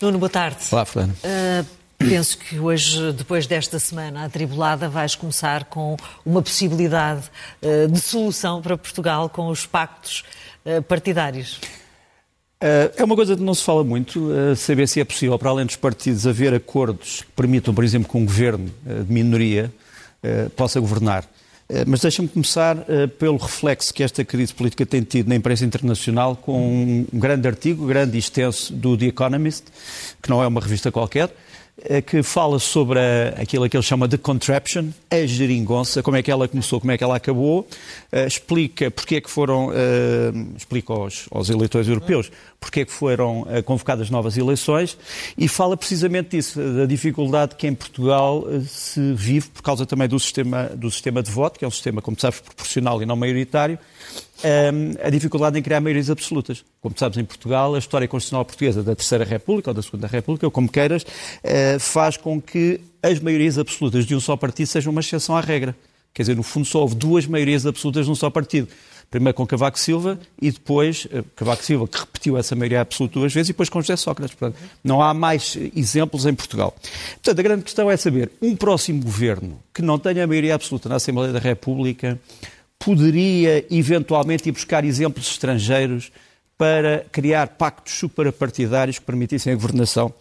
Nuno, boa tarde. Olá, Fernando. Uh, penso que hoje, depois desta semana atribulada, vais começar com uma possibilidade uh, de solução para Portugal com os pactos uh, partidários. É uma coisa que não se fala muito, saber se é possível, para além dos partidos, haver acordos que permitam, por exemplo, que um governo de minoria possa governar. Mas deixa-me começar pelo reflexo que esta crise política tem tido na imprensa internacional com um grande artigo, grande e extenso, do The Economist, que não é uma revista qualquer, eh, que fala sobre a, aquilo que ele chama de contraption, a geringonça, como é que ela começou, como é que ela acabou, uh, explica porque é que foram, uh, explica aos, aos, eleitores europeus porque é que foram uh, convocadas novas eleições e fala precisamente disso, da dificuldade que em Portugal se vive por causa também do sistema, do sistema de voto, que é um sistema, como sabes, proporcional e não maioritário, a dificuldade em criar maiorias absolutas. Como sabes, em Portugal, a história constitucional portuguesa da Terceira República ou da Segunda República, ou como queiras, uh, faz com que as maiorias absolutas de um só partido sejam uma exceção à regra. Quer dizer, no fundo, só houve duas maiorias absolutas num só partido. Primeiro com Cavaco Silva e depois uh, Cavaco Silva, que repetiu essa maioria absoluta duas vezes, e depois com José Sócrates. Portanto, não há mais exemplos em Portugal. Portanto, a grande questão é saber, um próximo governo que não tenha a maioria absoluta na Assembleia da República poderia eventualmente ir buscar exemplos estrangeiros para criar pactos superapartidários que permitissem a governação.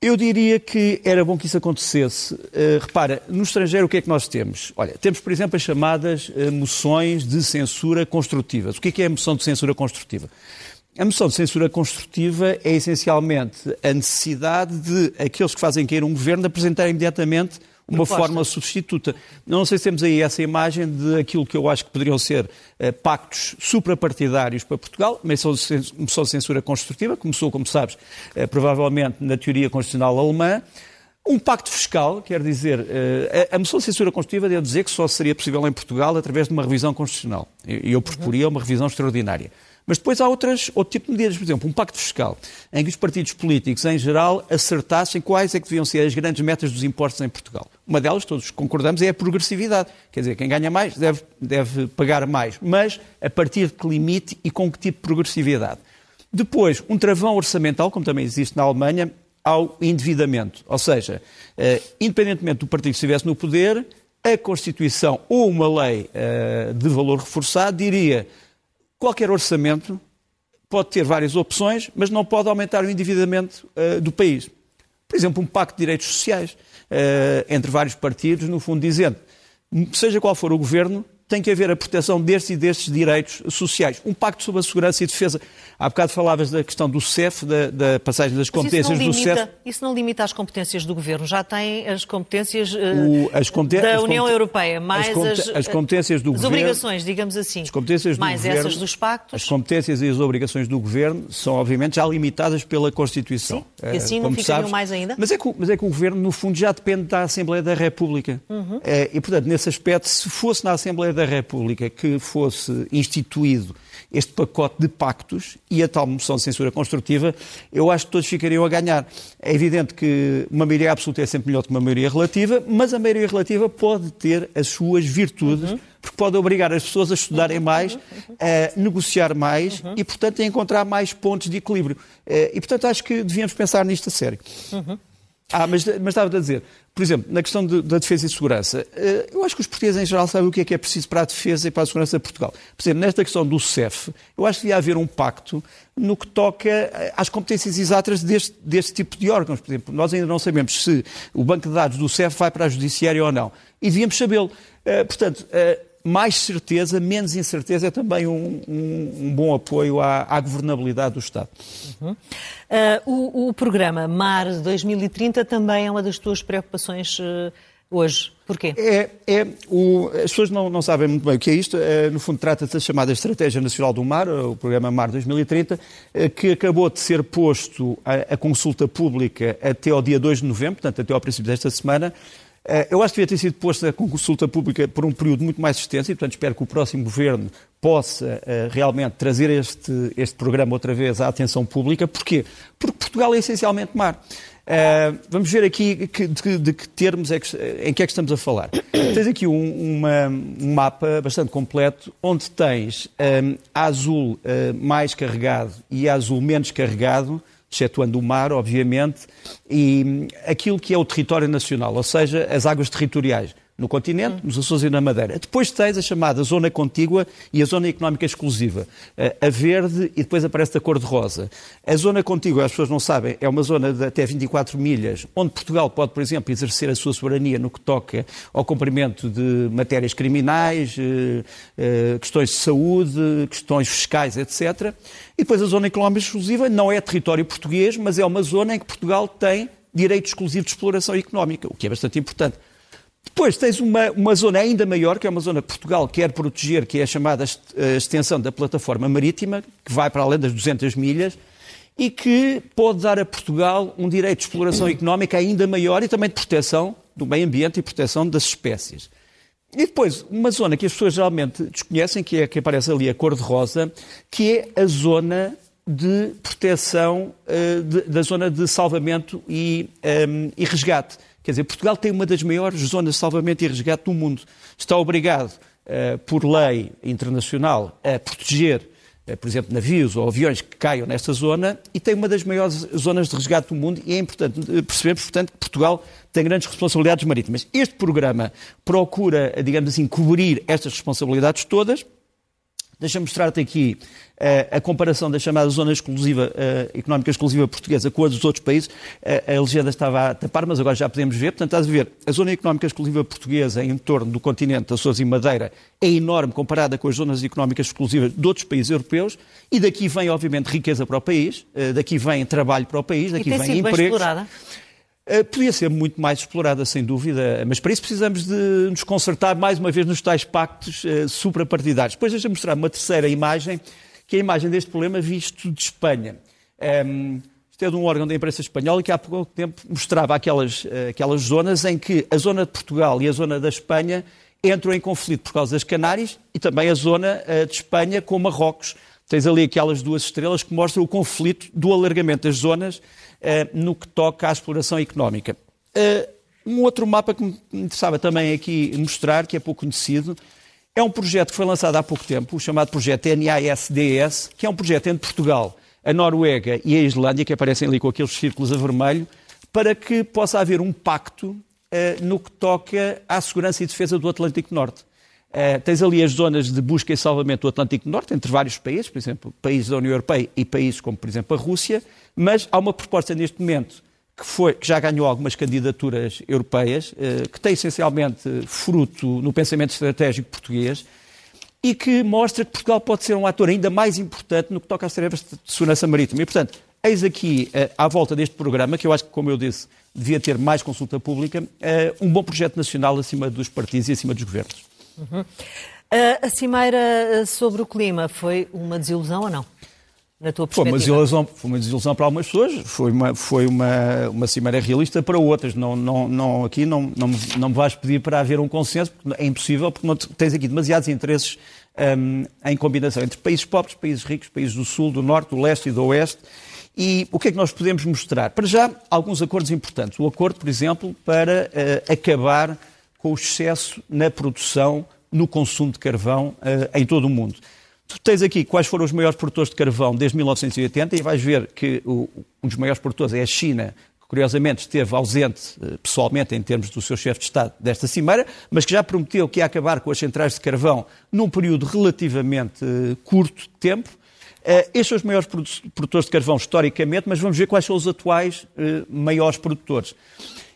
Eu diria que era bom que isso acontecesse. Uh, repara, no estrangeiro o que é que nós temos? Olha, temos, por exemplo, as chamadas uh, moções de censura construtivas. O que é que é a moção de censura construtiva? A moção de censura construtiva é essencialmente a necessidade de aqueles que fazem cair um governo apresentarem imediatamente uma forma substituta. Não sei se temos aí essa imagem de aquilo que eu acho que poderiam ser uh, pactos suprapartidários para Portugal, moção de censura construtiva, começou, como sabes, uh, provavelmente na teoria constitucional alemã, um pacto fiscal, quer dizer, uh, a, moção de censura constitutiva devo dizer que só seria possível em Portugal através de uma revisão constitucional. E eu, eu proporia uma revisão extraordinária. Mas depois há outras, outro tipo de medidas, por exemplo, um pacto fiscal, em que os partidos políticos, em geral, acertassem quais é que deviam ser as grandes metas dos impostos em Portugal. Uma delas, todos concordamos, é a progressividade. Quer dizer, quem ganha mais deve, deve pagar mais, mas a partir de que limite e com que tipo de progressividade. Depois, um travão orçamental, como também existe na Alemanha, ao endividamento. Ou seja, eh, independentemente do partido que estivesse no poder, a Constituição ou uma lei eh, de valor reforçado diria Qualquer orçamento pode ter várias opções, mas não pode aumentar o endividamento uh, do país. Por exemplo, um pacto de direitos sociais uh, entre vários partidos, no fundo dizendo, seja qual for o governo, tem que haver a proteção destes e destes direitos sociais. Um pacto sobre a segurança e defesa. Há bocado falavas da questão do CEF, da, da passagem das competências limita, do CEF. Isso não limita as competências do Governo, já tem as competências o, as da as União Europeia, mais as, as, competências do as Governo. obrigações, digamos assim. As competências do mais governo, essas dos pactos. As competências e as obrigações do Governo são, obviamente, já limitadas pela Constituição. Sim, e assim uh, não ficariam mais ainda? Mas é, que, mas é que o Governo, no fundo, já depende da Assembleia da República. Uhum. Uh, e, portanto, nesse aspecto, se fosse na Assembleia da República que fosse instituído este pacote de pactos e a tal moção de censura construtiva, eu acho que todos ficariam a ganhar. É evidente que uma maioria absoluta é sempre melhor que uma maioria relativa, mas a maioria relativa pode ter as suas virtudes, uhum. porque pode obrigar as pessoas a estudarem uhum. mais, a negociar mais uhum. e, portanto, a encontrar mais pontos de equilíbrio. Eh, e, portanto, acho que devíamos pensar nisto a sério. Uhum. Ah, mas, mas estava a dizer, por exemplo, na questão de, da defesa e segurança, eh, eu acho que os portugueses em geral sabem o que é que é preciso para a defesa e para a segurança de Portugal. Por exemplo, nesta questão do CEF, eu acho que devia haver um pacto no que toca eh, às competências exatas deste, deste tipo de órgãos. Por exemplo, nós ainda não sabemos se o banco de dados do CEF vai para a judiciária ou não. E devíamos sabê-lo. Eh, portanto, mais certeza, menos incerteza é também um, um, um bom apoio à, à, governabilidade do Estado. Uhum. Uh, o, o, programa MAR 2030 também é uma das tuas preocupações uh, hoje. Porquê? É, é o, as pessoas não, não, sabem muito bem o que é isto. É, no fundo, trata-se da chamada Estratégia Nacional do Mar, o programa MAR 2030, é, que acabou de ser posto a consulta pública até ao dia 2 de novembro, portanto, até ao princípio desta semana. Eh, eu acho que devia ter sido posta a consulta pública por um período muito mais extenso e, portanto, espero que o próximo governo possa uh, realmente trazer este, este programa outra vez à atenção pública. Porquê? Porque Portugal é essencialmente mar. Uh, vamos ver aqui que, de, de, que termos é que, em que é que estamos a falar. Tens aqui um, uma, um mapa bastante completo onde tens um, a azul uh, mais carregado e a azul menos carregado excetuando o mar, obviamente, e aquilo que é o território nacional, ou seja, as águas territoriais no continente, nos Açores e na Madeira. Depois tens a chamada zona contígua e a zona económica exclusiva, a verde e depois aparece a cor de rosa. A zona contígua, as pessoas não sabem, é uma zona de até 24 milhas, onde Portugal pode, por exemplo, exercer a sua soberania no que toca ao cumprimento de matérias criminais, eh, eh, questões de saúde, questões fiscais, etc. E depois a zona económica exclusiva não é território português, mas é uma zona em que Portugal tem direito exclusivo de exploração económica, o que é bastante importante. Depois tens uma, uma zona ainda maior, que é uma zona que Portugal quer proteger, que é a chamada extensão da plataforma marítima, que vai para além das 200 milhas, e que pode dar a Portugal um direito de exploração económica ainda maior e também de proteção do meio ambiente e proteção das espécies. E depois, uma zona que as pessoas geralmente desconhecem, que é que aparece ali a cor-de-rosa, que é a zona de proteção, uh, de, da zona de salvamento e, um, ehm, e resgate. Quer dizer, Portugal tem uma das maiores zonas de salvamento e resgate do mundo. Está obrigado, uh, por lei internacional, a proteger, uh, por exemplo, navios ou aviões que caiam nesta zona e tem uma das maiores zonas de resgate do mundo e é importante percebermos, portanto, que Portugal tem grandes responsabilidades marítimas. Este programa procura, digamos assim, cobrir estas responsabilidades todas Deixa-me mostrar-te aqui uh, a comparação da chamada zona exclusiva, uh, económica exclusiva portuguesa com a dos outros países. Uh, a legenda estava a tapar, mas agora já podemos ver. Portanto, estás a ver, a zona económica exclusiva portuguesa em torno do continente, Açores e Madeira, é enorme comparada com as zonas económicas exclusivas de outros países europeus. E daqui vem, obviamente, riqueza para o país, daqui vem trabalho para o país, daqui e vem empregos. explorada? Uh, podia ser muito mais explorada, sem dúvida, mas para isso precisamos de nos consertar mais uma vez nos tais pactos uh, suprapartidários. Depois deixa-me mostrar uma terceira imagem, que é a imagem deste problema visto de Espanha. Um, ehm, isto é de um órgão da imprensa espanhola que há pouco tempo mostrava aquelas, uh, aquelas zonas em que a zona de Portugal e a zona da Espanha entram em conflito por causa das Canárias e também a zona de Espanha com Marrocos. Tens ali aquelas duas estrelas que mostram o conflito do alargamento das zonas eh, no que toca à exploração económica. Eh, um outro mapa que me interessava também aqui mostrar, que é pouco conhecido, é um projeto que foi lançado há pouco tempo, o chamado projeto NASDS, que é um projeto entre Portugal, a Noruega e a Islândia, que aparecem ali com aqueles círculos a vermelho, para que possa haver um pacto uh, no que toca à segurança e defesa do Atlântico Norte. Uh, tens ali as zonas de busca e salvamento do Atlântico Norte, entre vários países, por exemplo, países da União Europeia e países como, por exemplo, a Rússia, mas há uma proposta neste momento que, foi, que já ganhou algumas candidaturas europeias, eh, que tem essencialmente fruto no pensamento estratégico português e que mostra que Portugal pode ser um ator ainda mais importante no que toca às tarefas de segurança marítima. E, portanto, eis aqui, eh, à volta deste programa, que eu acho que, como eu disse, devia ter mais consulta pública, um bom projeto nacional acima dos partidos e acima dos governos. Uhum. A cimeira sobre o clima foi uma desilusão ou não? na tua perspectiva? Foi uma desilusão, foi uma desilusão para algumas pessoas, foi uma, foi uma, uma cimeira realista para outras. Não, não, não, aqui não, não, não me vais pedir para haver um consenso, porque é impossível, porque não, tens aqui demasiados interesses um, em combinação entre países pobres, países ricos, países do Sul, do Norte, do Leste e do Oeste. E o que é que nós podemos mostrar? Para já, alguns acordos importantes. O acordo, por exemplo, para uh, acabar com o excesso na produção, no consumo de carvão uh, em todo o mundo. Tu tens aqui quais foram os maiores produtores de carvão desde 1980 e vais ver que o, um dos maiores produtores é a China, que curiosamente esteve ausente eh, pessoalmente em termos do seu chefe de Estado desta cimeira, mas que já prometeu que ia acabar com as centrais de carvão num período relativamente uh, curto de tempo. Estes são os maiores produtores de carvão historicamente, mas vamos ver quais são os atuais maiores produtores.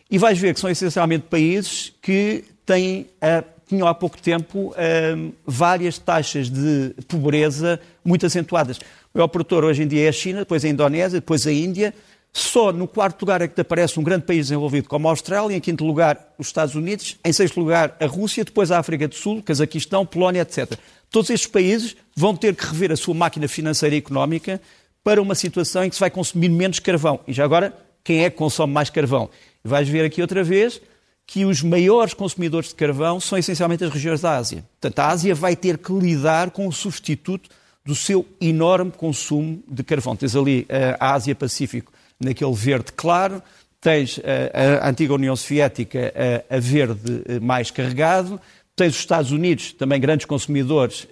E vais ver que são essencialmente países que têm a tinham há pouco tempo um, várias taxas de pobreza muito acentuadas. O maior produtor hoje em dia é a China, depois a Indonésia, depois a Índia. Só no quarto lugar é que te aparece um grande país desenvolvido como a Austrália, em quinto lugar os Estados Unidos, em sexto lugar a Rússia, depois a África do Sul, Cazaquistão, Polónia, etc. Todos estes países vão ter que rever a sua máquina financeira e económica para uma situação em que se vai consumir menos carvão. E já agora, quem é que consome mais carvão? Vais ver aqui outra vez que os maiores consumidores de carvão são essencialmente as regiões da Ásia. Portanto, a Ásia vai ter que lidar com o substituto do seu enorme consumo de carvão. Tens ali eh, a Ásia-Pacífico naquele verde claro, tens eh, a antiga União Soviética eh, a verde mais carregado, tens os Estados Unidos, também grandes consumidores,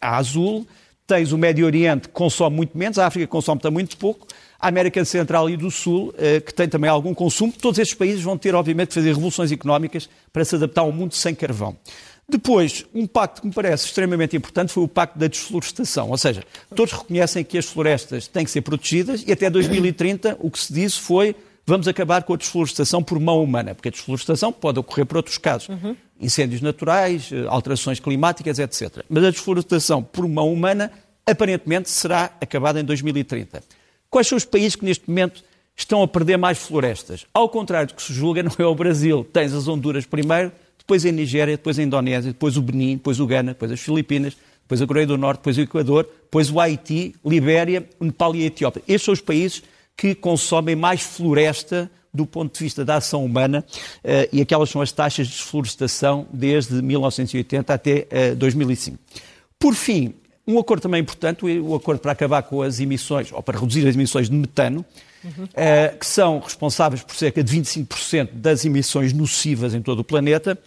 a azul, tens o Médio Oriente, que consome muito menos, a África consome também muito pouco, a América Central e do Sul, eh, que tem também algum consumo. Todos estes países vão ter, obviamente, que fazer revoluções económicas para se adaptar a um mundo sem carvão. Depois, um pacto que me parece extremamente importante foi o pacto da desflorestação. Ou seja, todos reconhecem que as florestas têm que ser protegidas e até 2030 o que se disse foi vamos acabar com a desflorestação por mão humana, porque a desflorestação pode ocorrer por outros casos. Uhum. Incêndios naturais, eh, alterações climáticas, etc. Mas a desflorestação por mão humana aparentemente será acabada em 2030. Quais são os países que neste momento estão a perder mais florestas? Ao contrário do que se julga, não é o Brasil. Tens as Honduras primeiro, depois a Nigéria, depois a Indonésia, depois o Benin, depois o Ghana, depois as Filipinas, depois a Coreia do Norte, depois o Equador, depois o Haiti, Libéria, o Nepal e a Etiópia. Estes são os países que consomem mais floresta do ponto de vista da ação humana uh, e aquelas são as taxas de desflorestação desde 1980 até uh, 2005. Por fim, um acordo também importante, o acordo para acabar com as emissões, ou para reduzir as emissões de metano, uhum. uh, que são responsáveis por cerca de 25% das emissões nocivas em todo o planeta.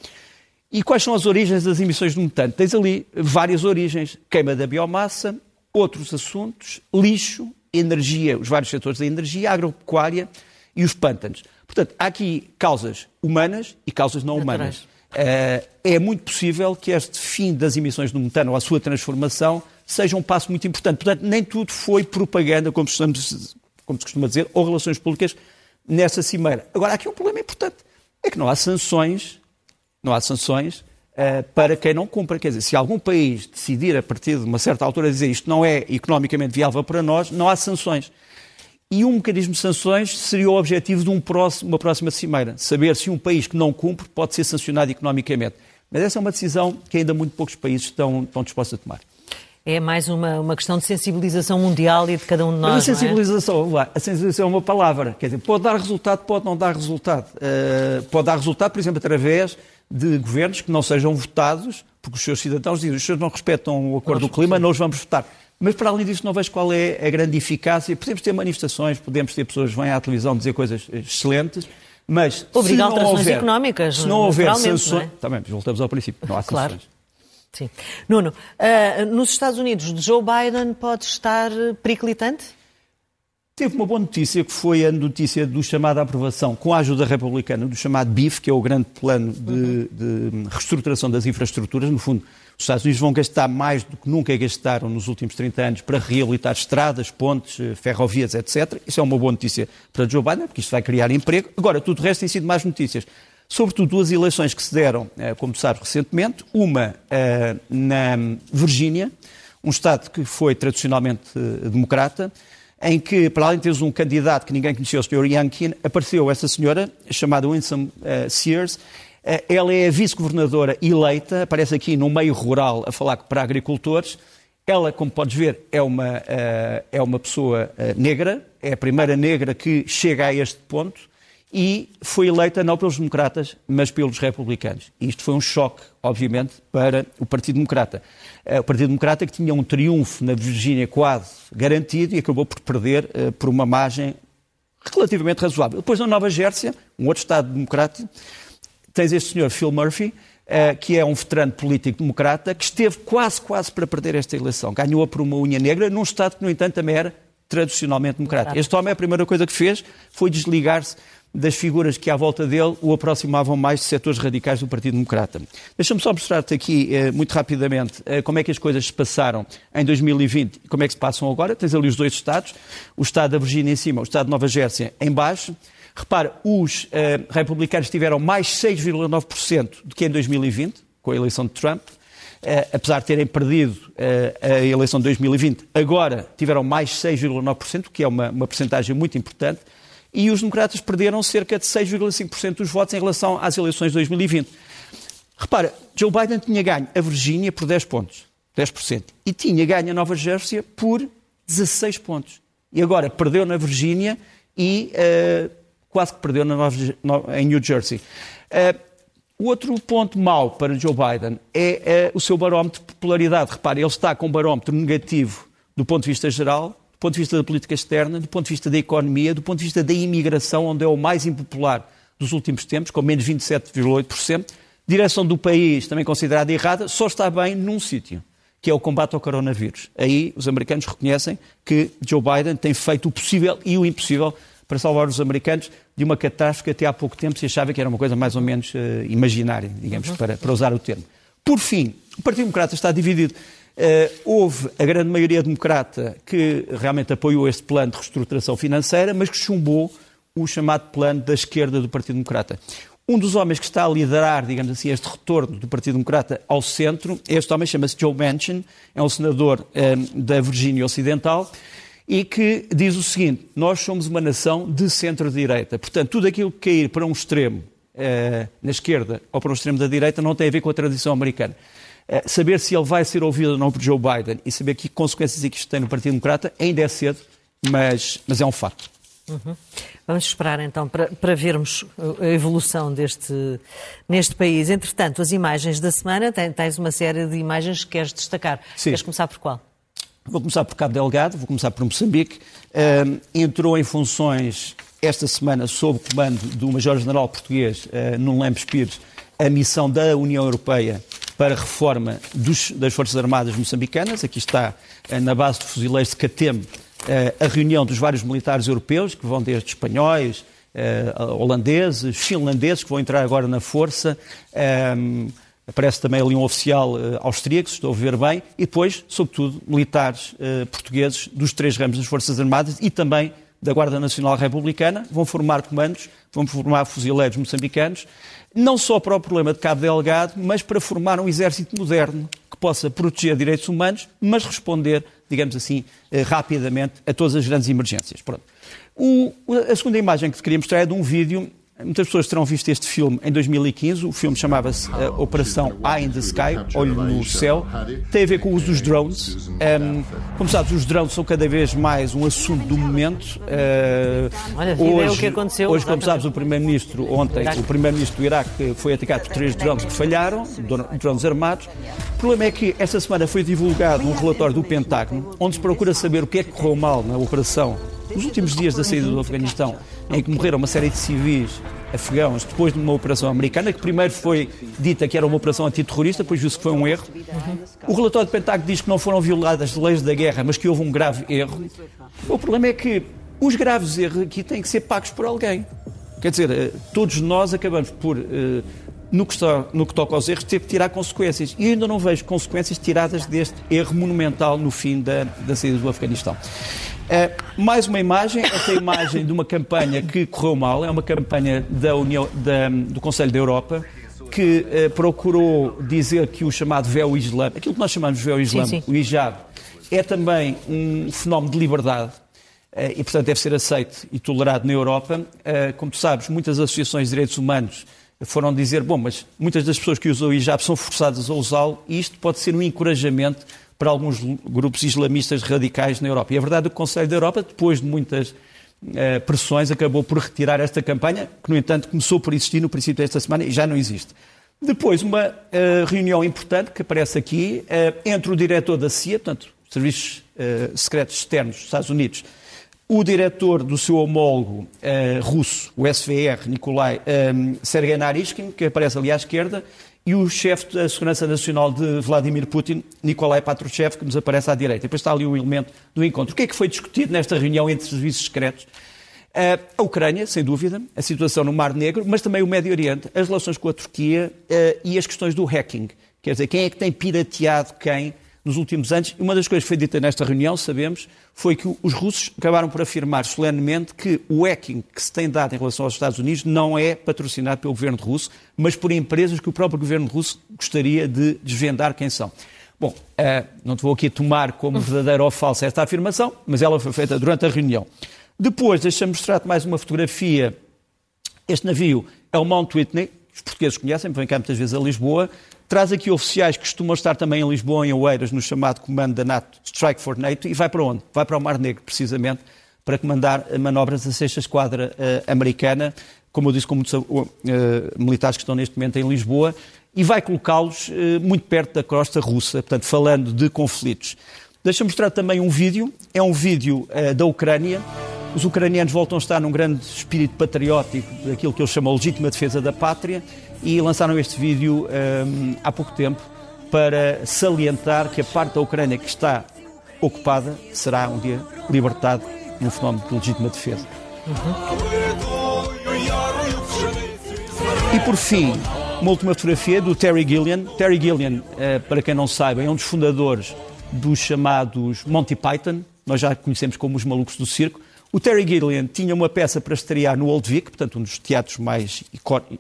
E quais são as origens das emissões de metano? Tens ali várias origens: queima da biomassa, outros assuntos, lixo, energia, os vários setores da energia, agropecuária e os pântanos. Portanto, há aqui causas humanas e causas não humanas. Uh, é muito possível que este fim das emissões de metano ou a sua transformação seja um passo muito importante. Portanto, nem tudo foi propaganda, como, estamos, como se costuma dizer, ou relações públicas nessa cimeira. Agora, aqui um problema importante. É que não há sanções, não há sanções uh, para quem não cumpra. Quer dizer, se algum país decidir, a partir de uma certa altura, dizer isto não é economicamente viável para nós, não há sanções. E um mecanismo de sanções seria o objetivo de um próximo, uma próxima cimeira. Saber se um país que não cumpre pode ser sancionado economicamente. Mas essa é uma decisão que ainda muito poucos países estão, estão dispostos a tomar. É mais uma, uma questão de sensibilização mundial e de cada um de nós. Mas a sensibilização, é? a sensibilização é uma palavra. Quer dizer, pode dar resultado, pode não dar resultado. Uh, pode dar resultado, por exemplo, através de governos que não sejam votados, porque os seus cidadãos dizem os senhores não respeitam o acordo do clima, não os vamos votar. Mas, para além disso, não vejo qual é a grande eficácia. Podemos ter manifestações, podemos ter pessoas que vêm à televisão dizer coisas excelentes, mas Obrigar se não houver, económicas, se não houver sanções... É? Também, voltamos ao princípio, não há claro. sanções. Sim. Nuno, uh, nos Estados Unidos, Joe Biden pode estar periclitante? Teve uma boa notícia, que foi a notícia do chamado à aprovação, com a ajuda republicana, do chamado BIF, que é o grande plano de, de reestruturação das infraestruturas. No fundo, os Estados Unidos vão gastar mais do que nunca gastaram nos últimos 30 anos para reabilitar estradas, pontes, eh, ferrovias, etc. Isso é uma boa notícia para Joe Biden, porque isto vai criar emprego. Agora, tudo o resto tem sido mais notícias. Sobretudo duas eleições que se deram, eh, como sabe, recentemente. Uma eh, na Virgínia, um Estado que foi tradicionalmente democrata, em que, para além de teres um candidato que ninguém conhecia, o Sr. Youngkin, apareceu essa senhora, chamada Winsome Sears. Ela é a vice-governadora eleita, aparece aqui no meio rural a falar para agricultores. Ela, como podes ver, é uma, é uma pessoa negra, é a primeira negra que chega a este ponto e foi eleita não pelos democratas, mas pelos republicanos. E isto foi um choque, obviamente, para o Partido Democrata. Eh, o Partido Democrata que tinha um triunfo na Virgínia quase garantido e acabou por perder uh, por uma margem relativamente razoável. Depois, na Nova Gércia, um outro Estado democrático, tens este senhor Phil Murphy, uh, que é um veterano político democrata, que esteve quase, quase para perder esta eleição. Ganhou-a por uma unha negra, num Estado que, no entanto, também era tradicionalmente democrático. Este homem, a primeira coisa que fez foi desligar-se das figuras que à volta dele o aproximavam mais de setores radicais do Partido Democrata. Deixa-me só mostrar-te aqui, eh, muito rapidamente, eh, como é que as coisas se passaram em 2020 e como é que se passam agora. Tens ali os dois Estados, o Estado da Virgínia em cima, o Estado de Nova Gércia em baixo. Repara, os eh, republicanos tiveram mais 6,9% do que em 2020, com a eleição de Trump. Uh, apesar de terem perdido uh, a eleição de 2020, agora tiveram mais 6,9%, que é uma, uma percentagem muito importante e os democratas perderam cerca de 6,5% dos votos em relação às eleições de 2020. Repara, Joe Biden tinha ganho a Virgínia por 10 pontos, 10%, e tinha ganho a Nova Jersey por 16 pontos. E agora perdeu na Virgínia e uh, quase que perdeu na Nova, no, em New Jersey. Uh, o outro ponto mau para Joe Biden é uh, o seu barómetro de popularidade. Repare, ele está com um barómetro negativo do ponto de vista geral, ponto de vista da política externa, do ponto de vista da economia, do ponto de vista da imigração, onde é o mais impopular dos últimos tempos, com menos 27,8%. Direção do país, também considerada errada, só está bem num sítio, que é o combate ao coronavírus. Aí os americanos reconhecem que Joe Biden tem feito o possível e o impossível para salvar os americanos de uma catástrofe que até há pouco tempo se achava que era uma coisa mais ou menos uh, imaginária, digamos, uhum. para, para usar o termo. Por fim, o Partido Democrata está dividido. Uh, houve a grande maioria democrata que realmente apoiou este plano de reestruturação financeira, mas que chumbou o chamado plano da esquerda do Partido Democrata. Um dos homens que está a liderar, digamos assim, este retorno do Partido Democrata ao centro, este homem chama-se Joe Manchin, é um senador um, da Virgínia Ocidental, e que diz o seguinte: nós somos uma nação de centro-direita. Portanto, tudo aquilo que cair para um extremo uh, na esquerda ou para um extremo da direita não tem a ver com a tradição americana. Uh, saber se ele vai ser ouvido ou não por Joe Biden e saber que consequências é que isto tem no Partido Democrata ainda é cedo, mas, mas é um facto. Uhum. Vamos esperar então para, para, vermos a evolução deste, neste país. Entretanto, as imagens da semana, tens uma série de imagens que queres destacar. Sim. Queres começar por qual? Vou começar por Cabo Delgado, vou começar por Moçambique. Uh, entrou em funções esta semana sob o comando do Major-General português uh, Nuno Lempes Pires a missão da União Europeia para reforma dos, das Forças Armadas moçambicanas. Aqui está uh, na base de fuzileiros de Catembe eh, a reunião dos vários militares europeus, que vão desde espanhóis, eh, holandeses, finlandeses, que vão entrar agora na força. Aparece também ali um oficial eh, austríaco, se estou a ver bem, e depois, sobretudo, militares portugueses dos três ramos das Forças Armadas e também da Guarda Nacional Republicana, vão formar comandos, vão formar fuzileiros moçambicanos, não só para o problema de Cabo Delgado, mas para formar um exército moderno que possa proteger direitos humanos, mas responder digamos assim, eh, rapidamente a todas as grandes emergências. Pronto. O, a segunda imagem que te queria mostrar é de um vídeo Muitas pessoas terão visto este filme em 2015. O filme chamava-se uh, Operação Eye in the Sky, Olho no Céu. Tem a ver com o uso dos drones. Um, como sabes, os drones são cada vez mais um assunto do momento. Uh, Olha, hoje, é o que aconteceu. Hoje, como sabes, o Primeiro-Ministro, ontem, o Primeiro-Ministro do Iraque foi atacado por três drones que falharam, drones armados. O problema é que esta semana foi divulgado um relatório do Pentágono, onde se procura saber o que é que correu mal na operação nos últimos dias da saída do Afeganistão, em que morreram uma série de civis afegãos depois de uma operação americana, que primeiro foi dita que era uma operação antiterrorista, depois viu-se que foi um erro. O relatório do Pentágono diz que não foram violadas as leis da guerra, mas que houve um grave erro. O problema é que os graves erros aqui têm que ser pagos por alguém. Quer dizer, eh, todos nós acabamos por, eh, no que, no que toca aos erros, ter que tirar consequências. E ainda não vejo consequências tiradas deste erro monumental no fim da, da saída do Afeganistão. É, mais uma imagem, esta imagem de uma campanha que correu mal, é uma campanha da União, da, do Conselho da Europa, que eh, procurou dizer que o chamado véu islâmico, aquilo que nós chamamos de véu islâmico, o hijab, é também um fenómeno de liberdade eh, e, portanto, deve ser aceito e tolerado na Europa. Eh, como tu sabes, muitas associações de direitos humanos foram dizer, bom, mas muitas das pessoas que usam o hijab são forçadas a usá-lo e isto pode ser um encorajamento para alguns grupos islamistas radicais na Europa. E é verdade que o Conselho da Europa, depois de muitas eh, pressões, acabou por retirar esta campanha, que, no entanto, começou por existir no princípio desta semana e já não existe. Depois, uma uh, reunião importante que aparece aqui uh, entre o diretor da CIA, portanto, Serviços Secretos Externos dos Estados Unidos, o diretor do seu homólogo russo, o SVR, Nikolai um, Sergei Narishkin, que aparece ali à esquerda, e o chefe da Segurança Nacional de Vladimir Putin, Nikolai Patrushev, que nos aparece à direita. Depois está ali o elemento do encontro. O que é que foi discutido nesta reunião entre serviços secretos? Uh, a Ucrânia, sem dúvida, a situação no Mar Negro, mas também o Médio Oriente, as relações com a Turquia uh, e as questões do hacking. Quer dizer, quem é que tem pirateado quem nos últimos anos. Uma das coisas que foi dita nesta reunião, sabemos, foi que os russos acabaram por afirmar solenemente que o hacking que se tem dado em relação aos Estados Unidos não é patrocinado pelo governo russo, mas por empresas que o próprio governo russo gostaria de desvendar quem são. Bom, uh, não te vou aqui tomar como verdadeira ou falsa esta afirmação, mas ela foi feita durante a reunião. Depois, deixa-me mostrar-te mais uma fotografia. Este navio é o Mount Whitney, os portugueses conhecem, vêm cá muitas vezes a Lisboa, traz aqui oficiais que costumam estar também em Lisboa, em Oeiras, no chamado comando da NATO Strike for NATO, e vai para onde? Vai para o Mar Negro, precisamente, para comandar manobras da sexta esquadra uh, americana, como eu disse, com muitos uh, militares que estão neste momento em Lisboa, e vai colocá-los uh, muito perto da costa russa, portanto, falando de conflitos. Deixa-me mostrar também um vídeo, é um vídeo da Ucrânia, os ucranianos voltam a estar num grande espírito patriótico, daquilo que eles chamam legítima defesa da pátria, e lançaram este vídeo um, há pouco tempo para salientar que a parte da Ucrânia que está ocupada será um dia libertada num fenómeno de legítima defesa. E por fim, uma última fotografia do Terry Gilliam. Terry Gilliam, eh, para quem não saiba, é um dos fundadores dos chamados Monty Python, nós já conhecemos como os malucos do circo. O Terry Gilliam tinha uma peça para estrear no Old Vic, portanto um dos teatros mais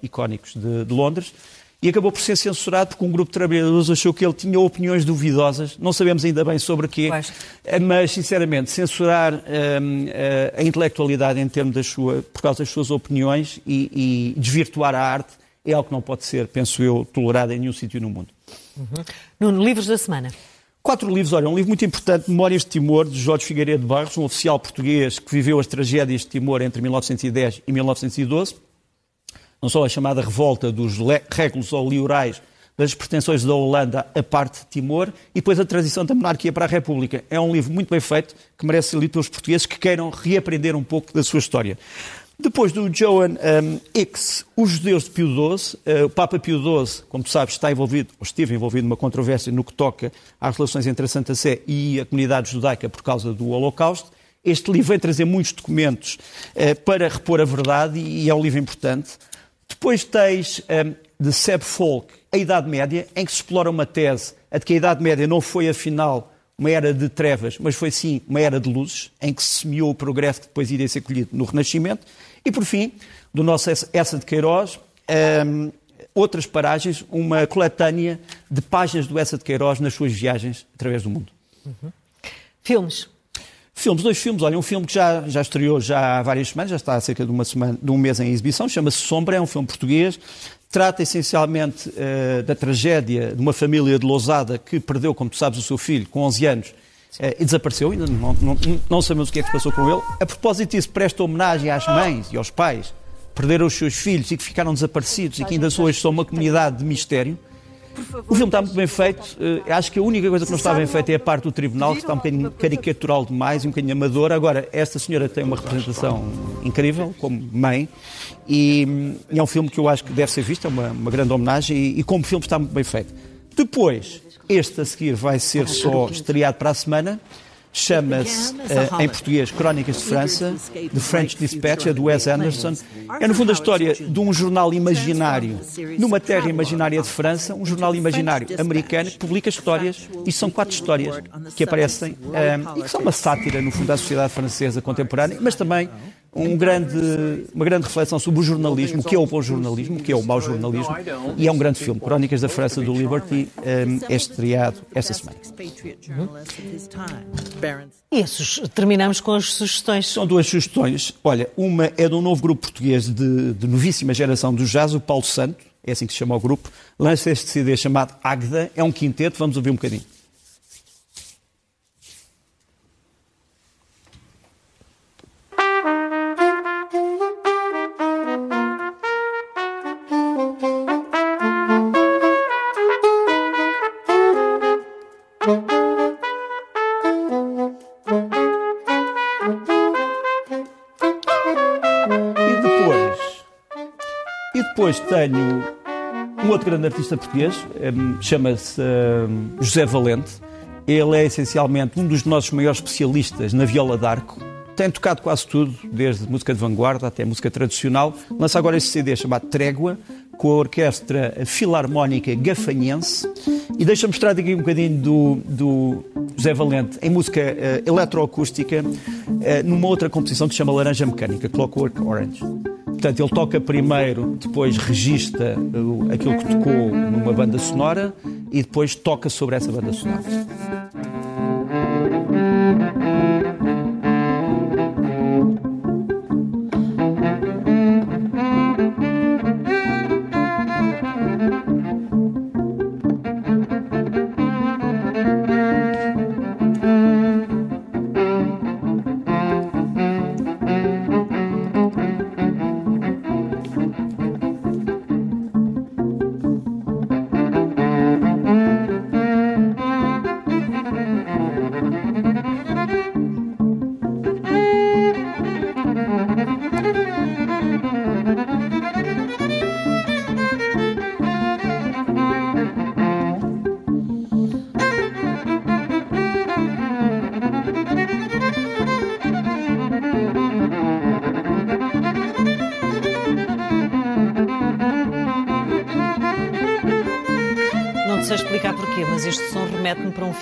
icónicos de, de Londres, e acabou por ser censurado porque um grupo de trabalhadores achou que ele tinha opiniões duvidosas, não sabemos ainda bem sobre o quê, eh, mas, sinceramente, censurar hum, eh, a intelectualidade em termos da sua, por causa das suas opiniões e, e, desvirtuar a arte é algo que não pode ser, penso eu, tolerado em nenhum sítio no mundo. Uhum. Nuno, livros da semana. Quatro livros, olha, um livro muito importante, Memórias de Timor, de Jorge Figueiredo Barros, um oficial português que viveu as tragédias de Timor entre 1910 e 1912 não só a chamada revolta dos régulos ou liorais das pretensões da Holanda à parte de Timor e depois a transição da monarquia para a República. É um livro muito bem feito que merece ser lido pelos portugueses que queiram reaprender um pouco da sua história. Depois do Joan um, X, Os Judeus de Pio XII, uh, o Papa Pio XII, como tu sabes, está envolvido, ou esteve envolvido numa controvérsia no que toca às relações entre a Santa Sé e a comunidade judaica por causa do Holocausto. Este livro vem trazer muitos documentos uh, para repor a verdade e é um livro importante. Depois tens um, de Seb Folk, a Idade Média, em que se explora uma tese a de que a Idade Média não foi, afinal, uma era de trevas, mas foi sim uma era de luzes, em que se semeou o progresso que depois iria ser colhido no Renascimento. E, por fim, do nosso Essa de Queiroz, um, outras paragens, uma coletânea de páginas do Essa de Queiroz nas suas viagens através do mundo. Uhum. Filmes. Filmes, dois filmes. Olha, um filme que já, já estreou já há várias semanas, já está há cerca de, uma semana, de um mês em exibição, chama-se Sombra, é um filme português. Trata essencialmente uh, da tragédia de uma família de Lousada que perdeu, como tu sabes, o seu filho com 11 anos uh, e desapareceu. Ainda não, não, não, sabemos o que é que se passou com ele. A propósito disso, presta homenagem às mães e aos pais que perderam os seus filhos e que ficaram desaparecidos e que ainda hoje são uma comunidade de mistério. O filme está muito bem feito. Uh, acho que a única coisa que não está bem feita é a parte do tribunal, que está um bocadinho caricatural demais, um bocadinho amador. Agora, esta senhora tem uma representação incrível, como mãe, e, e é um filme que eu acho que deve ser visto, é uma, uma grande homenagem, e, e como filme está muito bem feito. Depois, este a seguir vai ser só estreado para a semana chama-se, uh, em português, Crónicas de França, The French Dispatch, é do Wes Anderson. É, no fundo, a história de um jornal imaginário. numa terra imaginária de França, um jornal imaginário americano que publica histórias, e são quatro histórias que aparecem, um, eh, e que são uma sátira, no fundo, da sociedade francesa contemporânea, mas também um grande, uma grande reflexão sobre o jornalismo, o que é o bom jornalismo, o que é o mau jornalismo, e é um grande filme. Crónicas da França do Liberty um, é estreado esta semana. E terminamos com as sugestões. São duas sugestões. Olha, uma é de um novo grupo português de, de novíssima geração do jazz, o Paulo Santo, é assim que se chama o grupo, lança este CD chamado Agda, é um quinteto, vamos ouvir um bocadinho. Depois tenho um outro grande artista português, hum, chama-se hum, José Valente. Ele é essencialmente um dos nossos maiores especialistas na viola d'arco. Tem tocado quase tudo, desde música de vanguarda até música tradicional. Lança agora esse CD chamado Trégua, com a Orquestra Filarmónica Gafanhense. E deixa-me mostrar aqui um bocadinho do, do José Valente em música uh, eletroacústica, uh, numa outra composição que se chama Laranja Mecânica, Clockwork Orange. Portanto, ele toca primeiro, depois registra aquilo que tocou numa banda sonora e depois toca sobre essa banda sonora.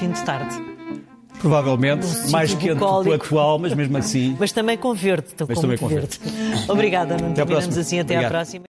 Fim de tarde. Provavelmente, Um mais quente que o atual, mas mesmo assim. Mas também com verde. Mas com também com verde. Obrigada, Nuno. Até Terminamos assim. Até à próxima.